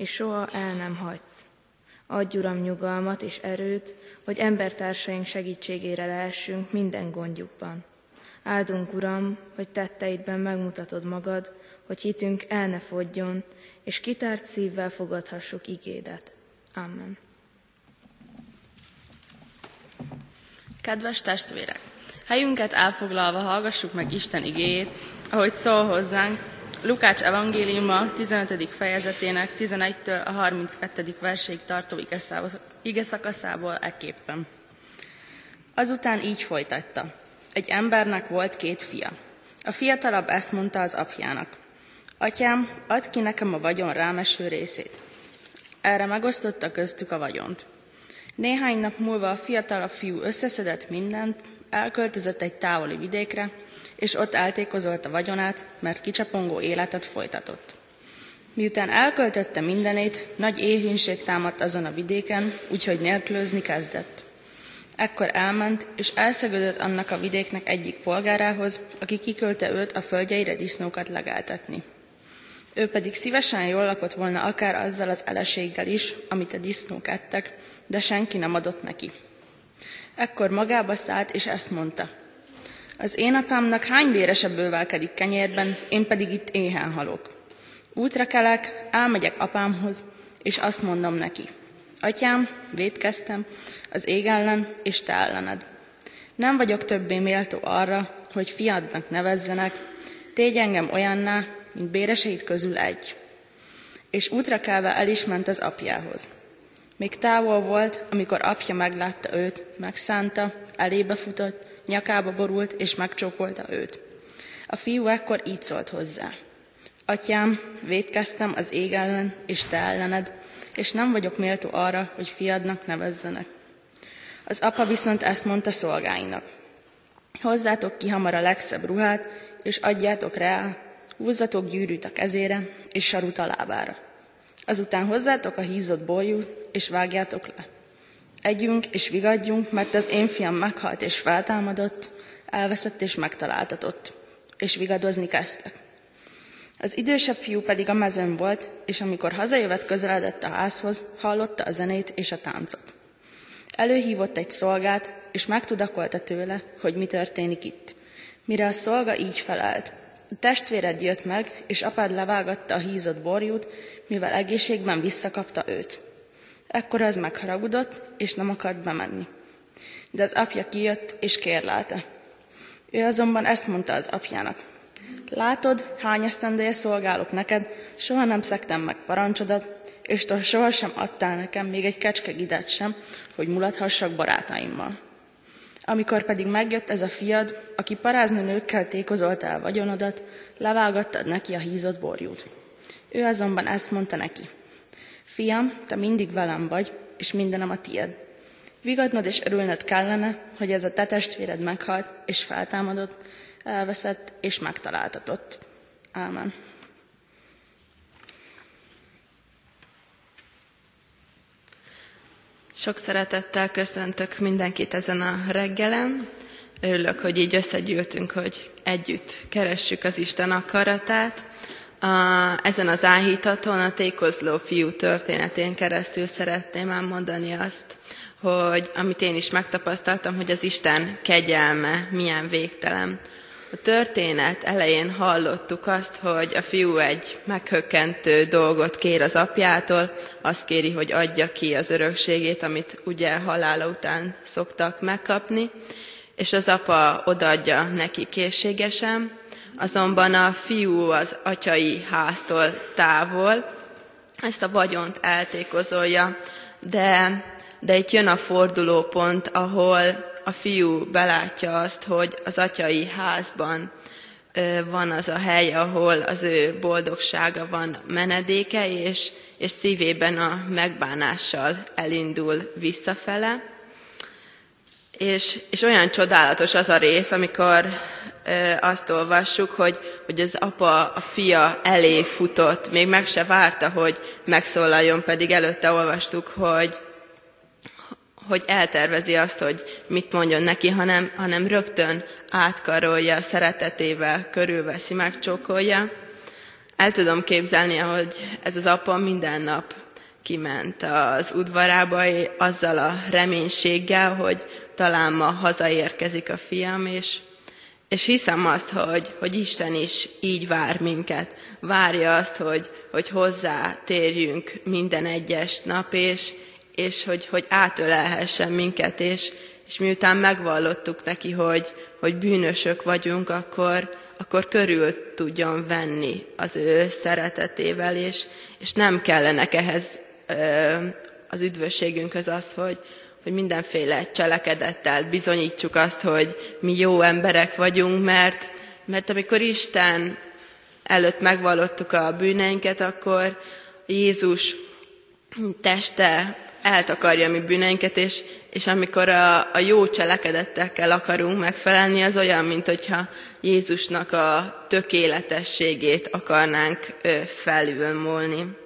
és soha el nem hagysz. Adj, Uram, nyugalmat és erőt, hogy embertársaink segítségére lehessünk minden gondjukban. Áldunk, Uram, hogy tetteidben megmutatod magad, hogy hitünk el ne fogjon, és kitárt szívvel fogadhassuk igédet. Amen. Kedves testvérek! Helyünket elfoglalva hallgassuk meg Isten igéjét, ahogy szól hozzánk, Lukács evangéliuma 15. fejezetének 11-től a 32. verséig tartó ige szakaszából ekképpen. Azután így folytatta. Egy embernek volt két fia. A fiatalabb ezt mondta az apjának. Atyám, add ki nekem a vagyon rámeső részét. Erre megosztotta köztük a vagyont. Néhány nap múlva a fiatalabb fiú összeszedett mindent, elköltözött egy távoli vidékre, és ott eltékozolt a vagyonát, mert kicsapongó életet folytatott. Miután elköltötte mindenét, nagy éhínség támadt azon a vidéken, úgyhogy nélkülözni kezdett. Ekkor elment, és elszegődött annak a vidéknek egyik polgárához, aki kikölte őt a földjeire disznókat legáltatni. Ő pedig szívesen jól lakott volna akár azzal az eleséggel is, amit a disznók ettek, de senki nem adott neki. Ekkor magába szállt, és ezt mondta. Az én apámnak hány vérese bővelkedik kenyérben, én pedig itt éhen halok. Útra kelek, elmegyek apámhoz, és azt mondom neki. Atyám, védkeztem az ég ellen és te ellened. Nem vagyok többé méltó arra, hogy fiadnak nevezzenek, tégy engem olyanná, mint béreseid közül egy. És útra kelve el is ment az apjához. Még távol volt, amikor apja meglátta őt, megszánta, elébe futott, nyakába borult és megcsókolta őt. A fiú ekkor így szólt hozzá. Atyám, védkeztem az ég ellen és te ellened, és nem vagyok méltó arra, hogy fiadnak nevezzenek. Az apa viszont ezt mondta szolgáinak. Hozzátok ki hamar a legszebb ruhát, és adjátok rá, húzzatok gyűrűt a kezére, és sarut a lábára. Azután hozzátok a hízott bolyút, és vágjátok le. Együnk és vigadjunk, mert az én fiam meghalt és feltámadott, elveszett és megtaláltatott. És vigadozni kezdtek. Az idősebb fiú pedig a mezőn volt, és amikor hazajövet közeledett a házhoz, hallotta a zenét és a táncot. Előhívott egy szolgát, és megtudakolta tőle, hogy mi történik itt. Mire a szolga így felelt. A testvéred jött meg, és apád levágatta a hízott borjút, mivel egészségben visszakapta őt. Ekkor az megharagudott, és nem akart bemenni. De az apja kijött, és kérlelte. Ő azonban ezt mondta az apjának. Látod, hány esztendeje szolgálok neked, soha nem szektem meg parancsodat, és te sohasem adtál nekem még egy kecske gidet sem, hogy mulathassak barátaimmal. Amikor pedig megjött ez a fiad, aki parázni nőkkel tékozolta el vagyonodat, levágattad neki a hízott borjút. Ő azonban ezt mondta neki. Fiam, te mindig velem vagy, és mindenem a tied. Vigadnod és örülnöd kellene, hogy ez a te testvéred meghalt és feltámadott, elveszett és megtaláltatott. Ámen. Sok szeretettel köszöntök mindenkit ezen a reggelen. Örülök, hogy így összegyűltünk, hogy együtt keressük az Isten akaratát. A, ezen az áhítaton a tékozló fiú történetén keresztül szeretném elmondani azt, hogy amit én is megtapasztaltam, hogy az Isten kegyelme milyen végtelen. A történet elején hallottuk azt, hogy a fiú egy meghökkentő dolgot kér az apjától, azt kéri, hogy adja ki az örökségét, amit ugye halála után szoktak megkapni, és az apa odaadja neki készségesen, azonban a fiú az atyai háztól távol, ezt a vagyont eltékozolja, de, de itt jön a fordulópont, ahol a fiú belátja azt, hogy az atyai házban van az a hely, ahol az ő boldogsága van menedéke, és, és szívében a megbánással elindul visszafele. És, és olyan csodálatos az a rész, amikor azt olvassuk, hogy, hogy az apa a fia elé futott, még meg se várta, hogy megszólaljon, pedig előtte olvastuk, hogy, hogy eltervezi azt, hogy mit mondjon neki, hanem, hanem rögtön átkarolja, szeretetével körülveszi, megcsókolja. el tudom képzelni, hogy ez az apa minden nap kiment az udvarába azzal a reménységgel, hogy talán ma hazaérkezik a fiam, és, és hiszem azt, hogy, hogy Isten is így vár minket. Várja azt, hogy, hogy hozzá térjünk minden egyes nap, és, és hogy, hogy átölelhessen minket, és, és miután megvallottuk neki, hogy, hogy bűnösök vagyunk, akkor, akkor körül tudjon venni az ő szeretetével, és, és nem kellenek ehhez az üdvösségünkhöz az, hogy, hogy mindenféle cselekedettel bizonyítsuk azt, hogy mi jó emberek vagyunk, mert, mert amikor Isten előtt megvallottuk a bűneinket, akkor Jézus teste eltakarja mi bűneinket, és, és amikor a, a jó cselekedettekkel akarunk megfelelni, az olyan, mint hogyha Jézusnak a tökéletességét akarnánk felülmúlni.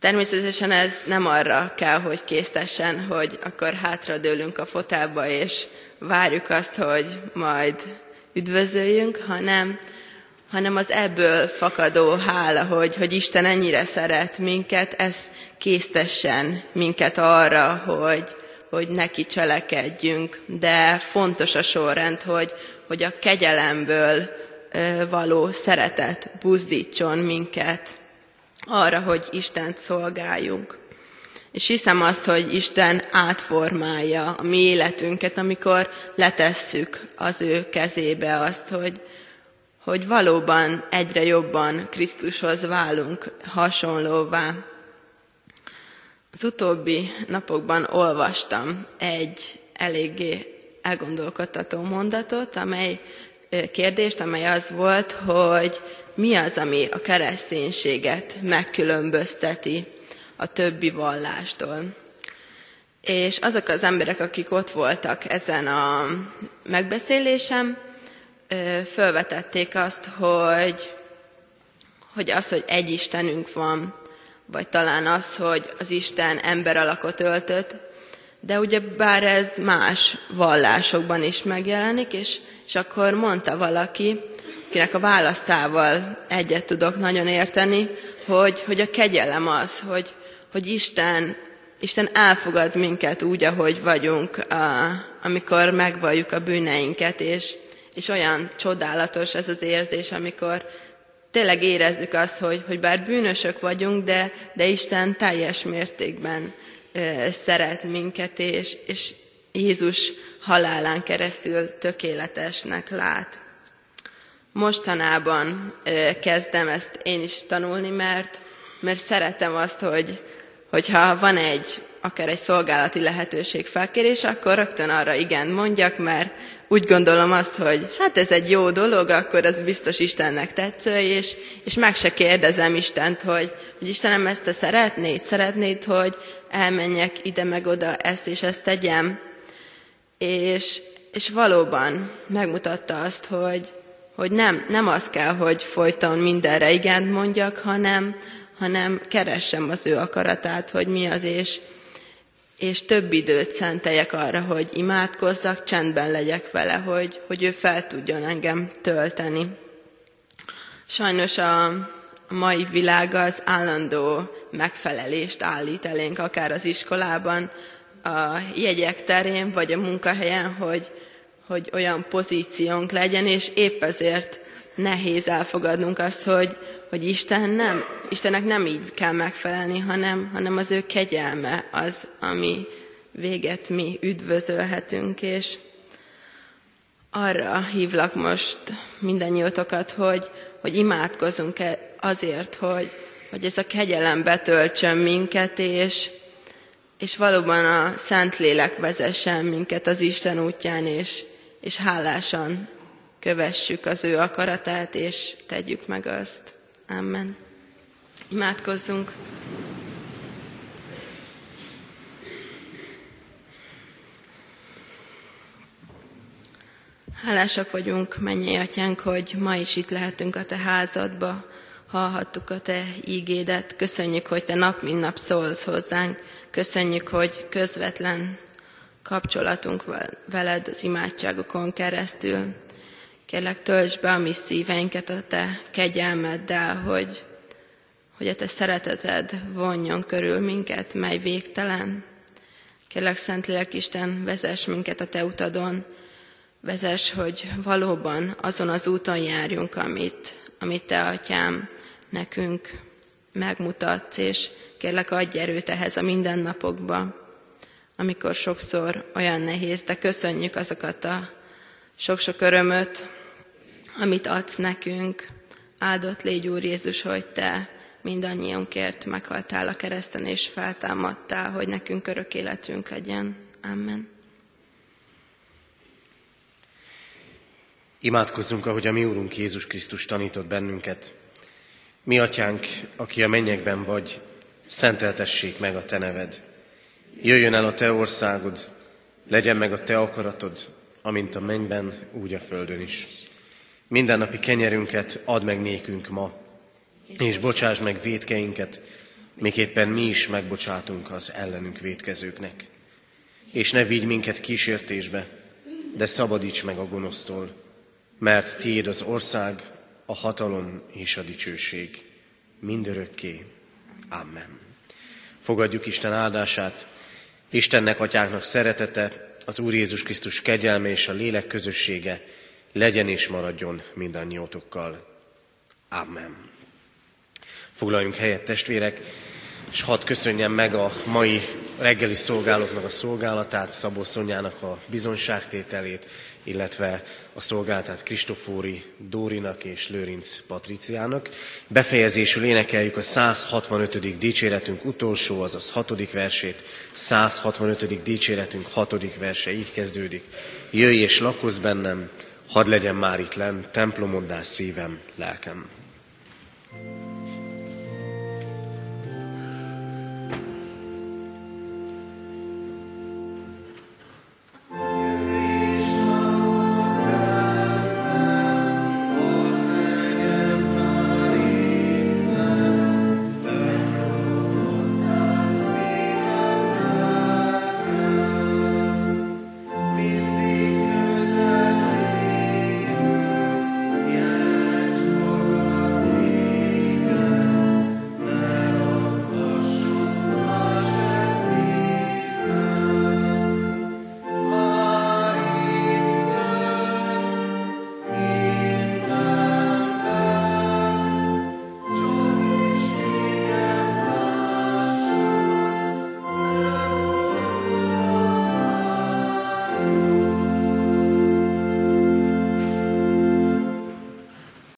Természetesen ez nem arra kell, hogy késztessen, hogy akkor hátradőlünk a fotába, és várjuk azt, hogy majd üdvözöljünk, hanem, hanem az ebből fakadó hála, hogy, hogy Isten ennyire szeret minket, ez késztessen minket arra, hogy, hogy neki cselekedjünk. De fontos a sorrend, hogy, hogy a kegyelemből való szeretet buzdítson minket arra, hogy Istent szolgáljunk. És hiszem azt, hogy Isten átformálja a mi életünket, amikor letesszük az ő kezébe azt, hogy, hogy valóban egyre jobban Krisztushoz válunk hasonlóvá. Az utóbbi napokban olvastam egy eléggé elgondolkodtató mondatot, amely kérdést, amely az volt, hogy mi az, ami a kereszténységet megkülönbözteti a többi vallástól. És azok az emberek, akik ott voltak ezen a megbeszélésem, felvetették azt, hogy, hogy az, hogy egy Istenünk van, vagy talán az, hogy az Isten ember alakot öltött, de ugye bár ez más vallásokban is megjelenik, és, és akkor mondta valaki, akinek a válaszával egyet tudok nagyon érteni, hogy, hogy a kegyelem az, hogy, hogy Isten, Isten elfogad minket úgy, ahogy vagyunk, a, amikor megvalljuk a bűneinket, és, és olyan csodálatos ez az érzés, amikor tényleg érezzük azt, hogy, hogy bár bűnösök vagyunk, de, de Isten teljes mértékben szeret minket, és, és Jézus halálán keresztül tökéletesnek lát. Mostanában kezdem ezt én is tanulni, mert, mert szeretem azt, hogy, hogyha van egy, akár egy szolgálati lehetőség felkérés, akkor rögtön arra igen mondjak, mert úgy gondolom azt, hogy hát ez egy jó dolog, akkor az biztos Istennek tetsző, és, és meg se kérdezem Istent, hogy, hogy Istenem, ezt te szeretnéd? Szeretnéd, hogy elmenjek ide meg oda, ezt és ezt tegyem? És, és valóban megmutatta azt, hogy, hogy nem, nem az kell, hogy folyton mindenre igent mondjak, hanem, hanem keressem az ő akaratát, hogy mi az, és, és több időt szenteljek arra, hogy imádkozzak, csendben legyek vele, hogy, hogy ő fel tudjon engem tölteni. Sajnos a mai világ az állandó megfelelést állít elénk, akár az iskolában, a jegyek terén, vagy a munkahelyen, hogy, hogy olyan pozíciónk legyen, és épp ezért nehéz elfogadnunk azt, hogy, hogy Isten nem, Istennek nem így kell megfelelni, hanem, hanem az ő kegyelme az, ami véget mi üdvözölhetünk, és arra hívlak most mindannyiótokat, hogy, hogy imádkozunk azért, hogy, hogy ez a kegyelem betöltsön minket, és, és valóban a Szentlélek vezessen minket az Isten útján, és, és hálásan kövessük az ő akaratát, és tegyük meg azt. Amen. Imádkozzunk. Hálásak vagyunk, mennyi atyánk, hogy ma is itt lehetünk a te házadba, hallhattuk a te ígédet, köszönjük, hogy te nap mint nap szólsz hozzánk, köszönjük, hogy közvetlen kapcsolatunk veled az imádságokon keresztül. Kérlek, töltsd be a mi szíveinket a Te kegyelmeddel, hogy, hogy a Te szereteted vonjon körül minket, mely végtelen. Kérlek, Szentlélek Isten, vezess minket a Te utadon, vezess, hogy valóban azon az úton járjunk, amit, amit Te, Atyám, nekünk megmutatsz, és kérlek, adj erőt ehhez a mindennapokba, amikor sokszor olyan nehéz, de köszönjük azokat a sok-sok örömöt, amit adsz nekünk. Áldott légy, Úr Jézus, hogy Te mindannyiunkért meghaltál a kereszten, és feltámadtál, hogy nekünk örök életünk legyen. Amen. Imádkozzunk, ahogy a mi Úrunk Jézus Krisztus tanított bennünket. Mi, Atyánk, aki a mennyekben vagy, szenteltessék meg a Te neved. Jöjjön el a Te országod, legyen meg a Te akaratod, amint a mennyben, úgy a földön is. Mindennapi kenyerünket add meg nékünk ma, és bocsáss meg védkeinket, miképpen mi is megbocsátunk az ellenünk védkezőknek. És ne vigy minket kísértésbe, de szabadíts meg a gonosztól, mert tiéd az ország, a hatalom és a dicsőség mindörökké. Amen. Fogadjuk Isten áldását, Istennek, Atyáknak szeretete, az Úr Jézus Krisztus kegyelme és a lélek közössége legyen és maradjon mindannyiótokkal. Amen. Foglaljunk helyet, testvérek, és hadd köszönjem meg a mai reggeli szolgálóknak a szolgálatát, Szabó Szonyának a bizonyságtételét, illetve a szolgáltát Kristofóri Dórinak és Lőrinc Patriciának. Befejezésül énekeljük a 165. dicséretünk utolsó, azaz 6. versét. 165. dicséretünk 6. verse így kezdődik. Jöjj és lakozz bennem, hadd legyen már itt len templomondás szívem, lelkem.